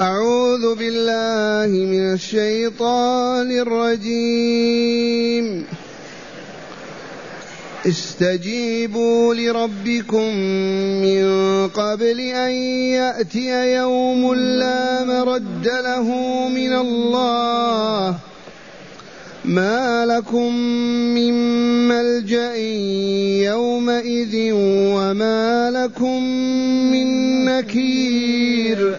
أعوذ بالله من الشيطان الرجيم. استجيبوا لربكم من قبل أن يأتي يوم لا مرد له من الله. ما لكم من ملجأ يومئذ وما لكم من نكير.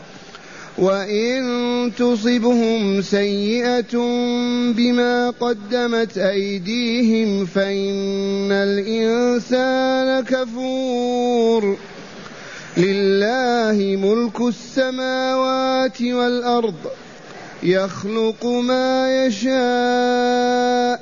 وإن تصبهم سيئة بما قدمت أيديهم فإن الإنسان كفور. لله ملك السماوات والأرض يخلق ما يشاء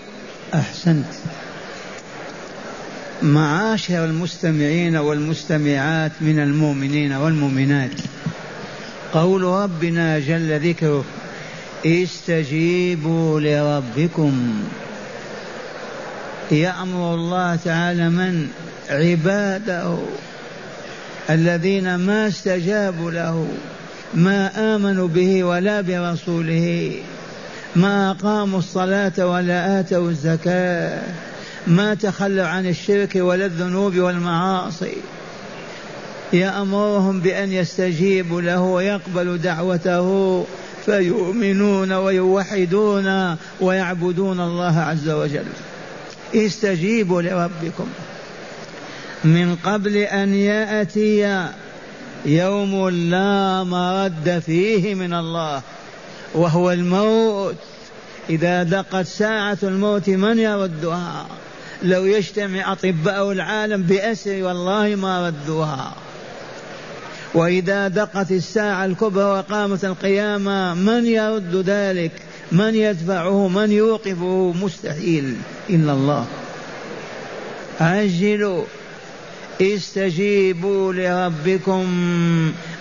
معاشر المستمعين والمستمعات من المؤمنين والمؤمنات. قول ربنا جل ذكره استجيبوا لربكم. يأمر الله تعالى من؟ عباده الذين ما استجابوا له ما آمنوا به ولا برسوله ما أقاموا الصلاة ولا آتوا الزكاة. ما تخلوا عن الشرك ولا الذنوب والمعاصي. يأمرهم بأن يستجيبوا له ويقبلوا دعوته فيؤمنون ويوحدون ويعبدون الله عز وجل. استجيبوا لربكم. من قبل أن يأتي يوم لا مرد فيه من الله وهو الموت. إذا دقت ساعة الموت من يردها؟ لو يجتمع أطباء العالم بأسر والله ما ردوها. وإذا دقت الساعة الكبرى وقامت القيامة من يرد ذلك؟ من يدفعه؟ من يوقفه؟ مستحيل. إلا الله. عجلوا. استجيبوا لربكم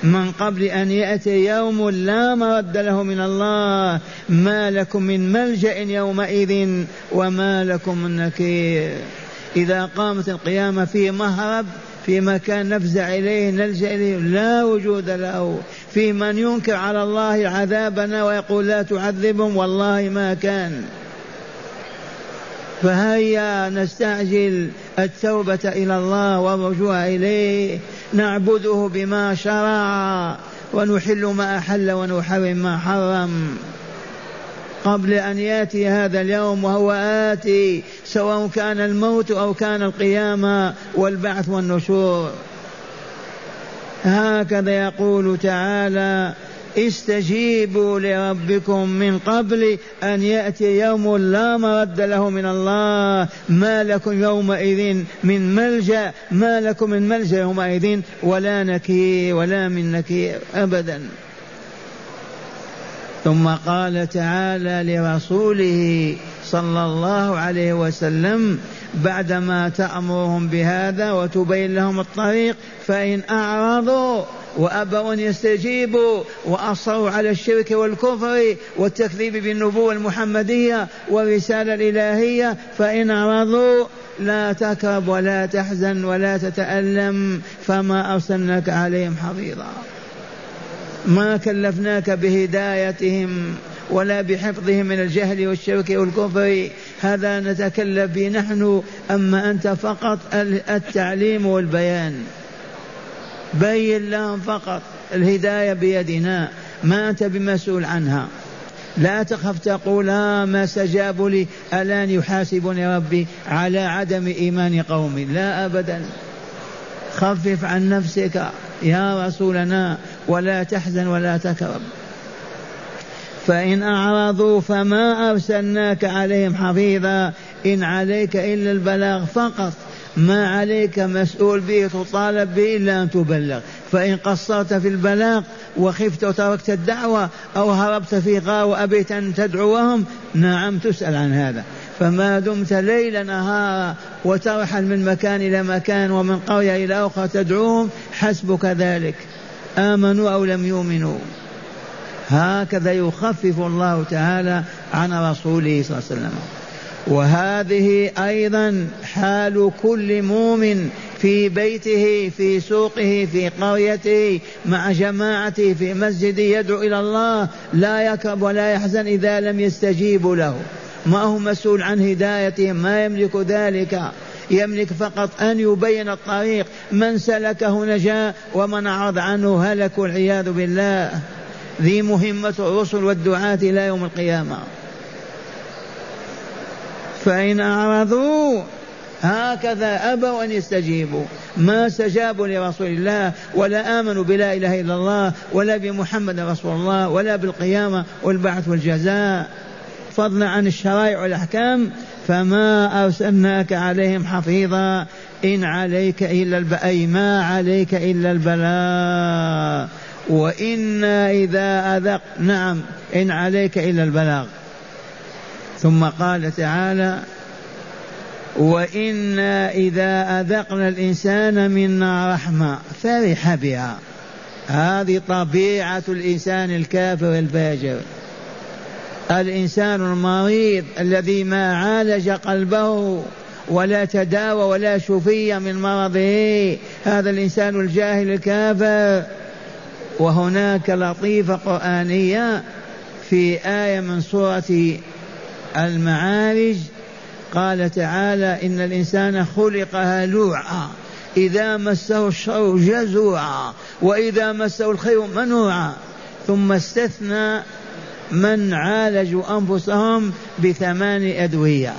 من قبل أن يأتي يوم لا مرد له من الله. ما لكم من ملجأ يومئذ وما لكم من نكير. إذا قامت القيامة في مهرب في مكان نفزع إليه نلجأ إليه لا وجود له. في من ينكر على الله عذابنا ويقول لا تعذبهم والله ما كان. فهيا نستعجل التوبة إلى الله والرجوع إليه. نعبده بما شرع ونحل ما أحل ونحرم ما حرم. قبل أن يأتي هذا اليوم وهو آتي سواء كان الموت أو كان القيامة والبعث والنشور. هكذا يقول تعالى استجيبوا لربكم من قبل أن يأتي يوم لا مرد له من الله. ما لكم يومئذ من ملجأ ما لكم من ملجأ يومئذ ولا نكير ولا من نكير أبدا. ثم قال تعالى لرسوله صلى الله عليه وسلم بعدما تأمرهم بهذا وتبين لهم الطريق فإن أعرضوا وأبوا أن يستجيبوا وأصروا على الشرك والكفر والتكذيب بالنبوة المحمدية والرسالة الإلهية فإن أعرضوا لا تكرب ولا تحزن ولا تتألم فما أرسلناك عليهم حفيظا. ما كلفناك بهدايتهم ولا بحفظهم من الجهل والشرك والكفر هذا نتكلف به نحن أما أنت فقط التعليم والبيان. بين لهم فقط الهداية بيدنا ما أنت بمسؤول عنها. لا تخف تقول آه ما استجابوا لي الان يحاسبني ربي على عدم إيمان قومي لا ابدا. خفف عن نفسك يا رسولنا ولا تحزن ولا تكرب. فإن أعرضوا فما أرسلناك عليهم حفيظا. إن عليك إلا البلاغ فقط. ما عليك مسؤول به تطالب به إلا أن تبلغ. فإن قصرت في البلاغ وخفت وتركت الدعوة أو هربت في غار وأبيت أن تدعوهم نعم تسأل عن هذا. فما دمت ليل نهارا وترحل من مكان إلى مكان ومن قرية إلى أخرى تدعوهم حسبك ذلك. آمنوا أو لم يؤمنوا. هكذا يخفف الله تعالى عن رسوله صلى الله عليه وسلم. وهذه أيضا حال كل مؤمن في بيته في سوقه في قريته مع جماعته في مسجده يدعو إلى الله لا يكرب ولا يحزن إذا لم يستجيبوا له. ما هو مسؤول عن هدايتهم ما يملك ذلك. يملك فقط أن يبين الطريق. من سلكه نجا ومن أعرض عنه هلك والعياذ بالله. ذي مهمة الرسل والدعاة إلى يوم القيامة. فإن أعرضوا هكذا أبوا أن يستجيبوا. ما استجابوا لرسول الله ولا آمنوا بلا إله إلا الله ولا بمحمد رسول الله ولا بالقيامة والبعث والجزاء. فضلا عن الشرائع والأحكام فما أرسلناك عليهم حفيظا إن عليك إلا الب... أي ما عليك إلا البلاغ وإنا إذا أذق نعم إن عليك إلا البلاغ. ثم قال تعالى وإنا إذا أذقنا الإنسان منا رحمة فرح بها. هذه طبيعة الإنسان الكافر الفاجر. الإنسان المريض الذي ما عالج قلبه ولا تداوى ولا شفي من مرضه هذا الإنسان الجاهل الكافر. وهناك لطيفة قرآنية في آية من سورة المعارج قال تعالى إن الإنسان خلق هلوعا إذا مسه الشر جزوعا وإذا مسه الخير منوعا. ثم استثنى من عالجوا أنفسهم بثمان أدوية.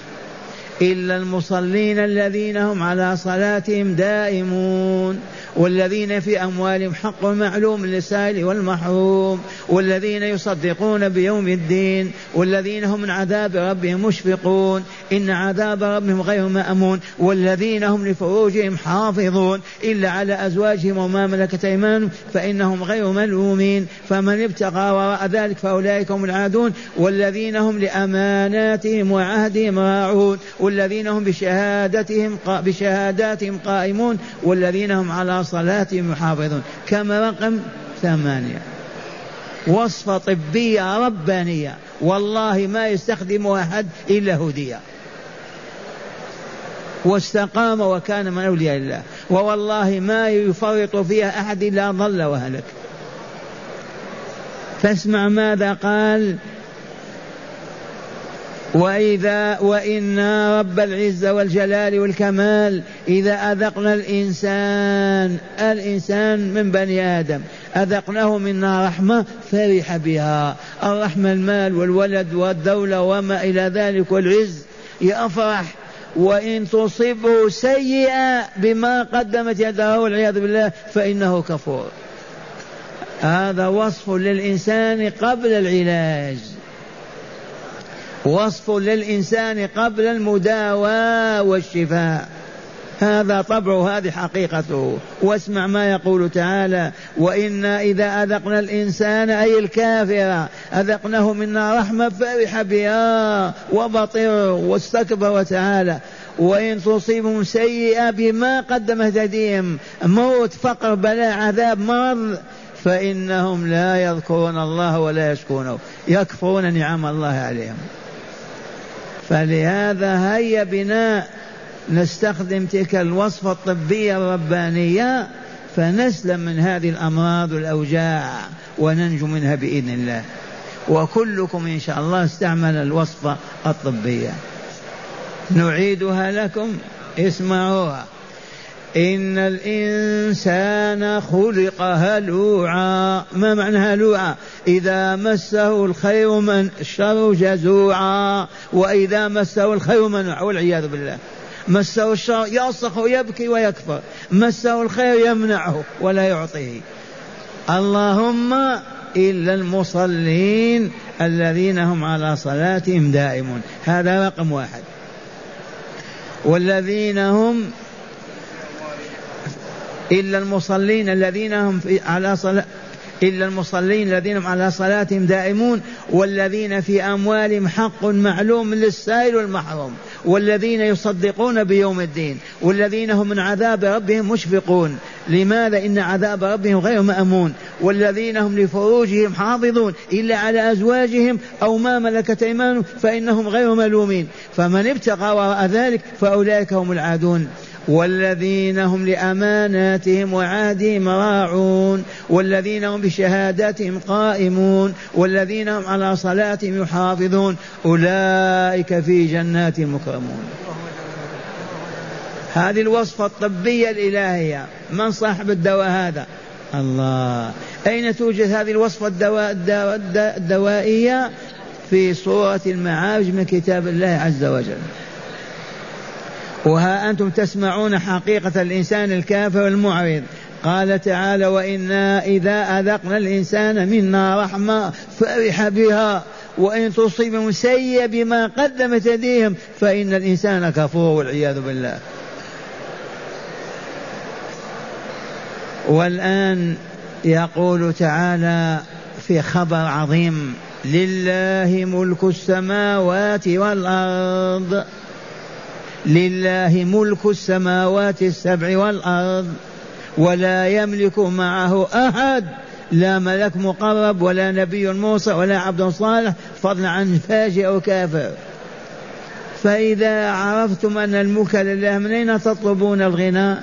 إلا المصلين الذين هم على صلاتهم دائمون. والذين في أموالهم حق معلوم للسائل والمحروم والذين يصدقون بيوم الدين والذين هم من عذاب ربهم مشفقون. إن عذاب ربهم غير مأمون والذين هم لفروجهم حافظون. إلا على أزواجهم وما ملكت أيمانهم فإنهم غير ملومين. فمن ابتغى وراء ذلك فأولئك هم العادون. والذين هم لأماناتهم وعهدهم راعون. والذين هم بشهادتهم بشهاداتهم قائمون. والذين هم على صلاتهم يحافظون كما رقم؟ ثمانية. وصفة طبية ربانية والله ما يستخدمها أحد إلا هدية. واستقام وكان من أولياء الله. ووالله ما يفرط فيها أحد إلا ضل وهلك. فاسمع ماذا قال وإذا وإنا رب العزة والجلال والكمال إذا أذقنا الإنسان الإنسان من بني آدم أذقناه منا رحمة فرح بها. الرحمة المال والولد والدولة وما إلى ذلك والعز. يفرح وإن تصبه سيئة بما قدمت يده والعياذ بالله فإنه كفور. هذا وصف للإنسان قبل العلاج. وصف للإنسان قبل المداواة والشفاء. هذا طبعه هذه حقيقته واسمع ما يقول تعالى وإنا إذا أذقنا الإنسان أي الكافر أذقناه منا رحمة فرح بها وبطر. واستكبر تعالى وإن تصيبهم سيئة بما قدمت أيديهم موت فقر بلاء عذاب مرض فإنهم لا يذكرون الله ولا يشكونه يكفرون نعم الله عليهم. فلهذا هيا بنا نستخدم تلك الوصفة الطبية الربانية فنسلم من هذه الأمراض والأوجاع وننجو منها بإذن الله. وكلكم إن شاء الله استعمل الوصفة الطبية. نعيدها لكم. اسمعوها. إن الإنسان خلق هلوعا. ما معنى هلوعا؟ إذا مسه الخير من الشر جزوعا. وإذا مسه الخير منع والعياذ بالله. مسه الشر يصرخ ويبكي ويكفر. مسه الخير يمنعه ولا يعطيه. اللهم إلا المصلين الذين هم على صلاتهم دائمون. هذا رقم واحد. والذين هم إلا المصلين الذين هم في على صلاة إلا المصلين الذين هم على صلاتهم دائمون والذين في أموالهم حق معلوم للسائل والمحروم والذين يصدقون بيوم الدين والذين هم من عذاب ربهم مشفقون. لماذا إن عذاب ربهم غير مأمون؟ والذين هم لفروجهم حافظون إلا على أزواجهم أو ما ملكت أيمانهم فإنهم غير ملومين. فمن ابتغى وراء ذلك فأولئك هم العادون. والذين هم لأماناتهم وعهدهم راعون والذين هم بشهاداتهم قائمون والذين هم على صلاتهم يحافظون أولئك في جنات مكرمون. هذه الوصفة الطبية الإلهية من صاحب الدواء هذا؟ الله. أين توجد هذه الوصفة الدواء الدوائية؟ في سورة المعارج من كتاب الله عز وجل. وها أنتم تسمعون حقيقة الإنسان الكافر المعرض قال تعالى وإنا إذا أذقنا الإنسان منا رحمة فرح بها وإن تصيبهم سيئة بما قدمت يديهم فإن الإنسان كفور والعياذ بالله. والآن يقول تعالى في خبر عظيم لله ملك السماوات والأرض. لله ملك السماوات السبع والأرض ولا يملك معه أحد لا ملك مقرب ولا نبي موسى ولا عبد صالح فضلا عن فاجئ أو كافر. فإذا عرفتم أن الملك لله من أين تطلبون الغنى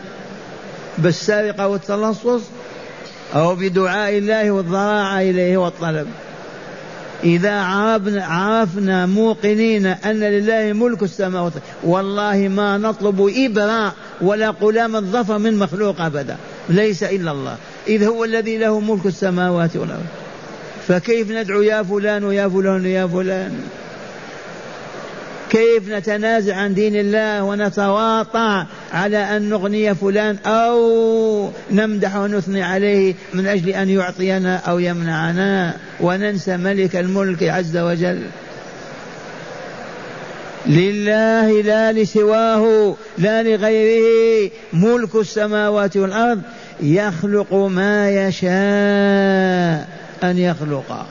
بالسرقة والتلصص أو بدعاء الله والضراعة إليه والطلب. إذا عرفنا, موقنين أن لله ملك السماوات والله ما نطلب إبرة ولا قلام الظفر من مخلوق أبدا. ليس إلا الله. إذ هو الذي له ملك السماوات والأرض. فكيف ندعو يا فلان ويا فلان ويا فلان؟ كيف نتنازع عن دين الله ونتواطى على أن نغني فلان أو نمدح ونثني عليه من أجل أن يعطينا أو يمنعنا وننسى ملك الملك عز وجل؟ لله لا لسواه لا لغيره ملك السماوات والأرض يخلق ما يشاء أن يخلق.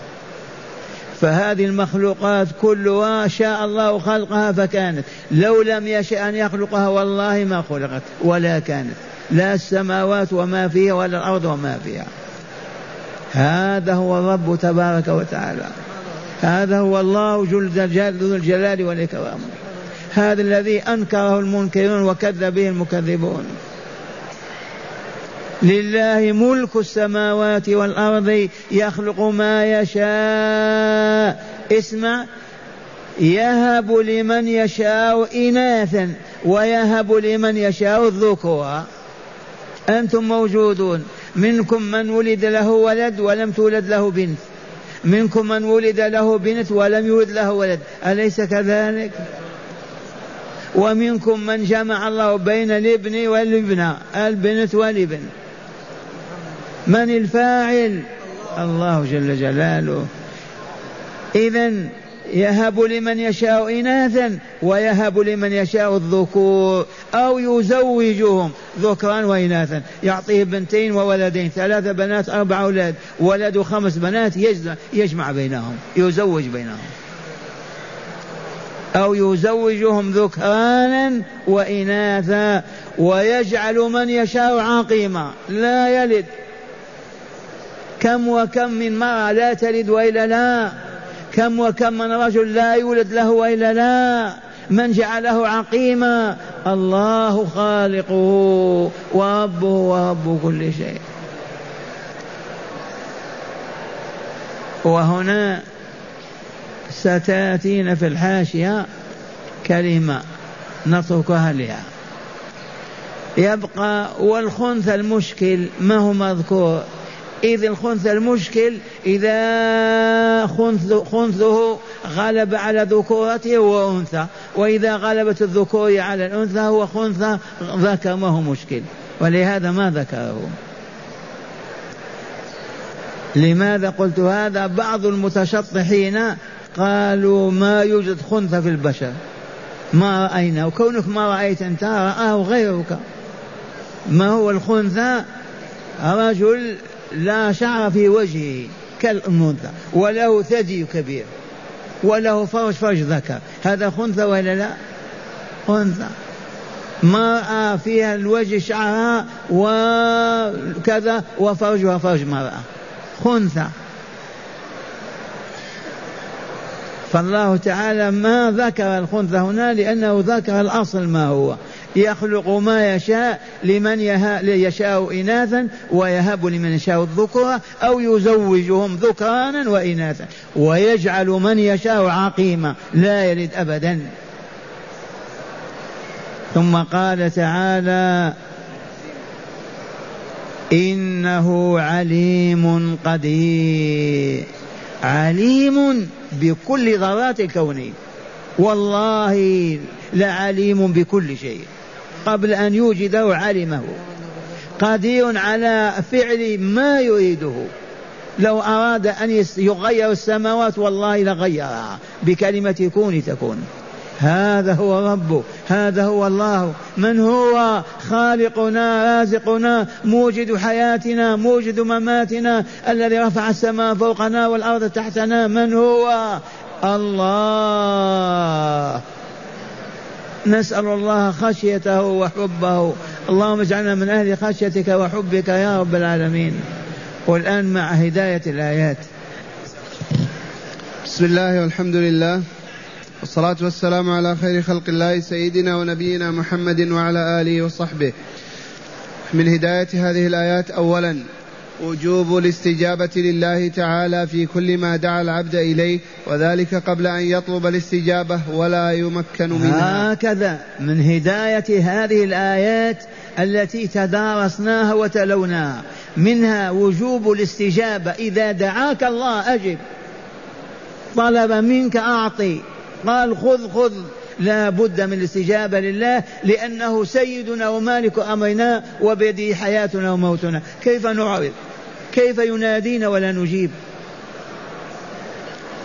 فهذه المخلوقات كلها شاء الله خلقها فكانت. لو لم يشاء أن يخلقها والله ما خلقت ولا كانت. لا السماوات وما فيها ولا الأرض وما فيها. هذا هو الرب تبارك وتعالى. هذا هو الله جل ذو الجلال والإكرام. هذا الذي أنكره المنكرون وكذب به المكذبون. لله ملك السماوات والأرض يخلق ما يشاء. اسمع. يهب لمن يشاء اناثا ويهب لمن يشاء الذكور أنتم موجودون. منكم من ولد له ولد ولم تولد له بنت. منكم من ولد له بنت ولم يولد له ولد. أليس كذلك؟ ومنكم من جمع الله بين الابن والابنة البنت والابن. من الفاعل؟ الله جل جلاله. إذا يهب لمن يشاء إناثا ويهب لمن يشاء الذكور أو يزوجهم ذكرا وإناثا. يعطيه بنتين وولدين ثلاثة بنات أربع أولاد. ولد خمس بنات يجمع بينهم يزوج بينهم. أو يزوجهم ذكرانا وإناثا ويجعل من يشاء عقيما. لا يلد. كم وكم من مرأة لا تلد وإلا لا. كم وكم من رجل لا يولد له وإلا لا. من جعله عقيما. الله خالقه وربه ورب كل شيء. وهنا ستأتينا في الحاشية كلمة نتركها لها. يبقى والخنث المشكل ما هو مذكور؟ إذ الخنث المشكل إذا خنث خنثه غلب على ذكورته هو أنثى وإذا غلبت الذكور على الأنثى هو خنثى ذكر ما هو مشكل. ولهذا ما ذكره. لماذا قلت هذا؟ بعض المتشطحين قالوا ما يوجد خنثى في البشر. ما رأينا وكونك ما رأيت أنت رآه غيرك. ما هو الخنثى رجل لا شعر في وجهه كالأنثى وله ثدي كبير وله فرج فرج ذكر. هذا خنثى ولا لا؟ خنثى. مرأة فيها الوجه شعرها وكذا وفرجها فرج مرأة. خنثى. فالله تعالى ما ذكر الخنثى هنا لأنه ذكر الأصل ما هو. يخلق ما يشاء لمن يشاء إناثا ويهب لمن يشاء الذكور أو يزوجهم ذكرانا وإناثا. ويجعل من يشاء عقيما لا يلد أبدا. ثم قال تعالى إنه عليم قدير. عليم بكل ذرات الكون. والله لعليم بكل شيء. قبل أن يوجده علمه. قدير على فعل ما يريده. لو أراد أن يغير السماوات والله لغيرها. بكلمة كون تكون. هذا هو ربه هذا هو الله. من هو؟ خالقنا رازقنا موجد حياتنا موجد مماتنا الذي رفع السماء فوقنا والأرض تحتنا. من هو؟ الله. نسأل الله خشيته وحبه. اللهم اجعلنا من أهل خشيتك وحبك يا رب العالمين. والآن مع هداية الآيات. بسم الله والحمد لله. والصلاة والسلام على خير خلق الله سيدنا ونبينا محمد وعلى آله وصحبه. من هداية هذه الآيات أولا وجوب الاستجابة لله تعالى في كل ما دعا العبد إليه وذلك قبل أن يطلب الاستجابة ولا يمكن منها. هكذا من هداية هذه الآيات التي تدارسناها وتلوناها. منها وجوب الاستجابة إذا دعاك الله أجب. طلب منك أعطي. قال خذ خذ. لا بد من الاستجابة لله لأنه سيدنا ومالك أمرنا وبيده حياتنا وموتنا. كيف نعرض؟ كيف ينادينا ولا نجيب؟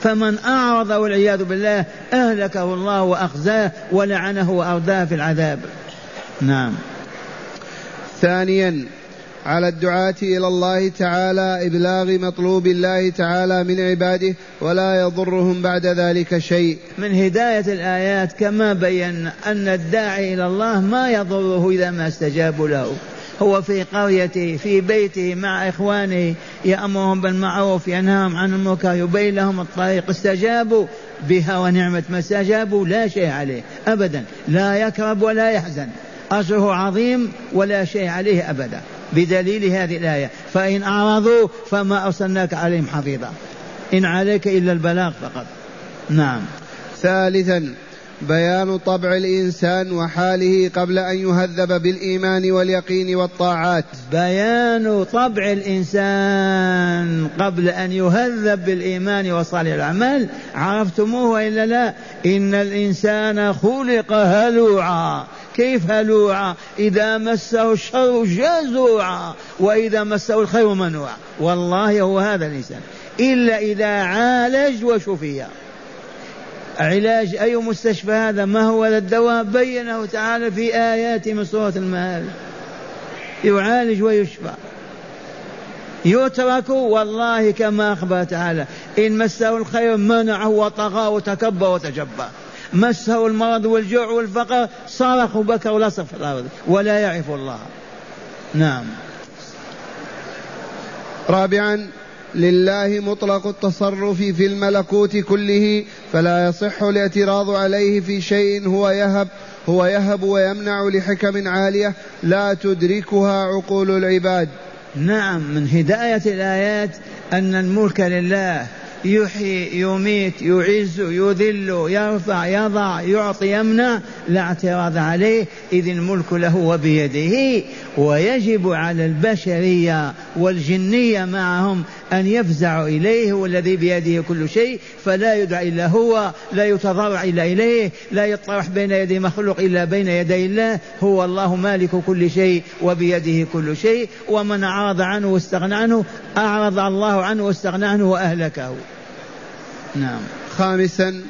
فمن أعرض والعياذ بالله أهلكه الله وأخزاه ولعنه وأرداه في العذاب. نعم. ثانيا على الدعاة إلى الله تعالى إبلاغ مطلوب الله تعالى من عباده ولا يضرهم بعد ذلك شيء. من هداية الآيات كما بينا أن الداعي إلى الله ما يضره إذا ما استجابوا له. هو في قريته في بيته مع إخوانه يأمرهم بالمعروف ينهاهم عن المنكر يبين لهم الطريق استجابوا بها ونعمة ما استجابوا لا شيء عليه أبدا. لا يكرب ولا يحزن. أجره عظيم ولا شيء عليه أبدا. بدليل هذه الآية. فإن أعرضوا فما أرسلناك عليهم حفيظا. إن عليك إلا البلاغ فقط. نعم. ثالثا بيان طبع الإنسان وحاله قبل أن يهذب بالإيمان واليقين والطاعات. بيان طبع الإنسان قبل أن يهذب بالإيمان وصالح الأعمال. عرفتموه وإلا لا؟ إن الإنسان خلق هلوعا. كيف هلوعا؟ إذا مسه الشر جزوعا وإذا مسه الخير منوعا. والله هو هذا الإنسان. إلا إذا عالج وشفي. علاج أي مستشفى هذا؟ ما هو الدواء؟ بينه تعالى في آيات من سورة المال يعالج ويشفى. يترك والله كما أخبر تعالى. إن مسه الخير منعه وطغى وتكبر وتجبر. مسه المرض والجوع والفقر صرخ وبكى ولصق في الأرض ولا يعرف الله. نعم. رابعا لله مطلق التصرف في الملكوت كله فلا يصح الاعتراض عليه في شيء هو يهب هو يهب ويمنع لحكم عالية لا تدركها عقول العباد. نعم من هداية الآيات أن الملك لله يحيي يميت يعز يذل يرفع يضع يعطي يمنع. لا اعتراض عليه. إذ الملك له وبيده ويجب على البشرية والجنية معهم أن يفزعوا إليه هو الذي بيده كل شيء. فلا يدعى إلا هو لا يتضرع إلا إليه لا يطرح بين يدي مخلوق إلا بين يدي الله. هو الله مالك كل شيء وبيده كل شيء. ومن أعرض عنه واستغنى عنه أعرض الله عنه واستغنى عنه وأهلكه. نعم. خامسا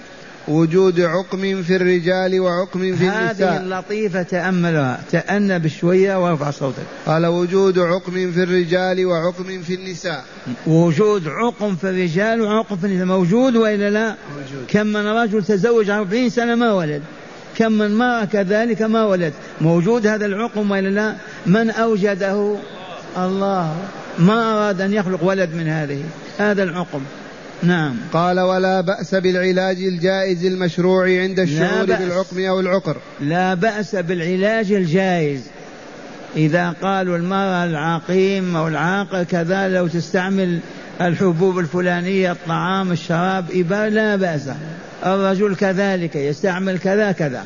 وجود عقم في الرجال وعقم في النساء. هذه اللطيفة تأملها تأنب شوية وارفع صوتك. قال وجود عقم في الرجال وعقم في النساء. وجود عقم في الرجال وعقم في النساء. موجود وإلا لا؟ موجود. كم من رجل تزوج أربعين سنة ما ولد. كم من مرأة كذلك ما ولد. موجود هذا العقم وإلا لا؟ من أوجده؟ الله. ما أراد أن يخلق ولد من هذه. هذا العقم. نعم. قال ولا بأس بالعلاج الجائز المشروع عند الشعور. بالعقم أو العقر. لا بأس بالعلاج الجائز. إذا قالوا المرأة العقيم أو العاقل كذا لو تستعمل الحبوب الفلانية الطعام الشراب إبا لا بأس. الرجل كذلك يستعمل كذا كذا.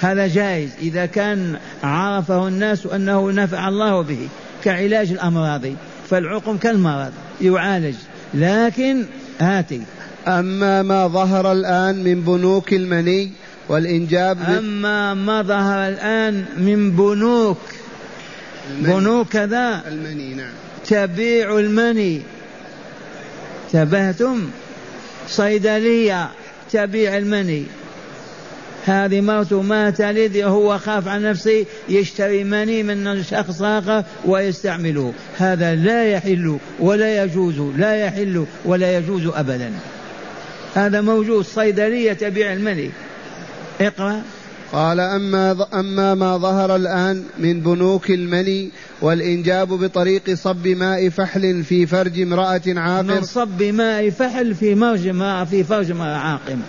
هذا جائز. إذا كان عرفه الناس أنه نفع الله به كعلاج الأمراض فالعقم كالمرض يعالج. لكن هاتي. أما ما ظهر الآن من بنوك المني والإنجاب أما ما ظهر الآن من بنوك. المني. بنوك كذا. المني نعم. تبيع المني. تبهتم. صيدلية تبيع المني. هذه مرته ما تلد هو خاف عن نفسه يشتري مني من شخص آخر ويستعمله. هذا لا يحل ولا يجوز لا يحل ولا يجوز أبدا. هذا موجود صيدلية تبيع المني اقرأ. قال أما أما ما ظهر الآن من بنوك المني والإنجاب بطريق صب ماء فحل في فرج امرأة عاقر. من صب ماء فحل في مرج ماء في فرج ماء عاقم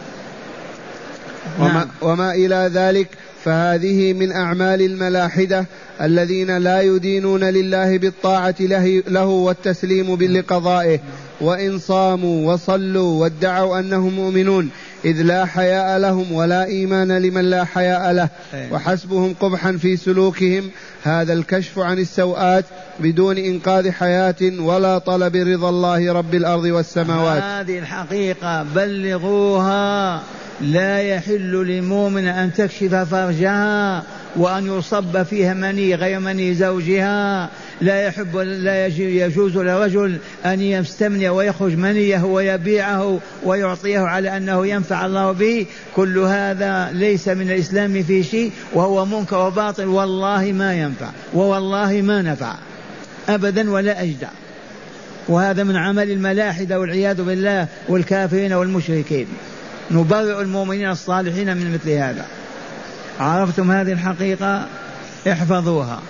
وما, نعم. وما إلى ذلك فهذه من أعمال الملاحدة الذين لا يدينون لله بالطاعة له, والتسليم لقضائه وإن صاموا وصلوا وادعوا أنهم مؤمنون إذ لا حياء لهم ولا إيمان لمن لا حياء له. وحسبهم قبحا في سلوكهم. هذا الكشف عن السوءات بدون إنقاذ حياة ولا طلب رضا الله رب الأرض والسماوات. هذه الحقيقة بلغوها. لا يحل لمؤمن أن تكشف فرجها وأن يصب فيها مني غير مني زوجها. لا يحب لا يج- يجوز لرجل أن يستمني ويخرج منيه ويبيعه ويعطيه على أنه ينفع الله به. كل هذا ليس من الإسلام في شيء وهو منكر وباطل. والله ما ينفع ووالله ما نفع أبدا ولا أجدع وهذا من عمل الملاحدة والعياذ بالله والكافرين والمشركين. نبرئ المؤمنين الصالحين من مثل هذا. عرفتم هذه الحقيقة؟ احفظوها.